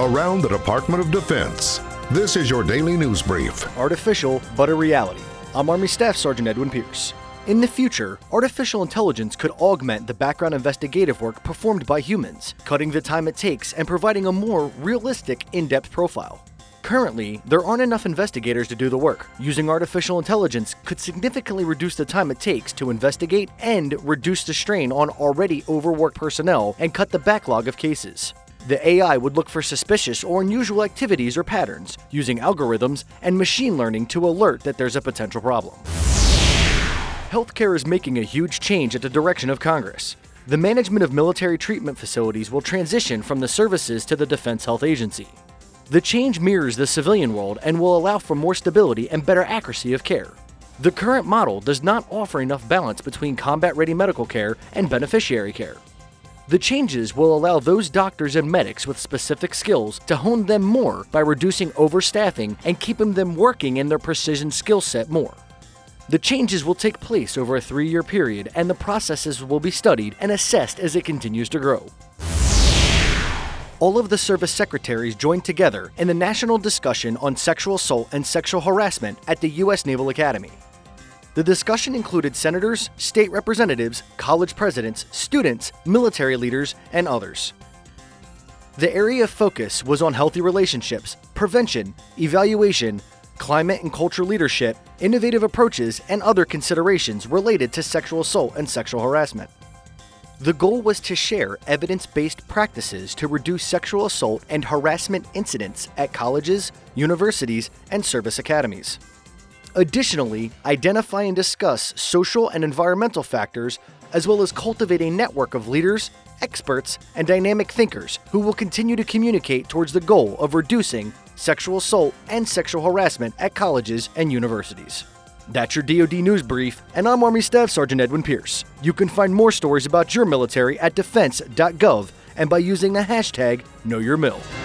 around the Department of Defense. This is your daily news brief. Artificial, but a reality. I'm Army Staff Sergeant Edwin Pierce. In the future, artificial intelligence could augment the background investigative work performed by humans, cutting the time it takes and providing a more realistic, in depth profile. Currently, there aren't enough investigators to do the work. Using artificial intelligence could significantly reduce the time it takes to investigate and reduce the strain on already overworked personnel and cut the backlog of cases. The AI would look for suspicious or unusual activities or patterns, using algorithms and machine learning to alert that there's a potential problem. Healthcare is making a huge change at the direction of Congress. The management of military treatment facilities will transition from the services to the Defense Health Agency. The change mirrors the civilian world and will allow for more stability and better accuracy of care. The current model does not offer enough balance between combat ready medical care and beneficiary care. The changes will allow those doctors and medics with specific skills to hone them more by reducing overstaffing and keeping them working in their precision skill set more. The changes will take place over a three year period, and the processes will be studied and assessed as it continues to grow all of the service secretaries joined together in the national discussion on sexual assault and sexual harassment at the U.S. Naval Academy. The discussion included senators, state representatives, college presidents, students, military leaders, and others. The area of focus was on healthy relationships, prevention, evaluation, climate and culture leadership, innovative approaches, and other considerations related to sexual assault and sexual harassment. The goal was to share evidence based practices to reduce sexual assault and harassment incidents at colleges, universities, and service academies. Additionally, identify and discuss social and environmental factors, as well as cultivate a network of leaders, experts, and dynamic thinkers who will continue to communicate towards the goal of reducing sexual assault and sexual harassment at colleges and universities. That's your DoD News Brief, and I'm Army Staff Sergeant Edwin Pierce. You can find more stories about your military at defense.gov and by using the hashtag KnowYourMil.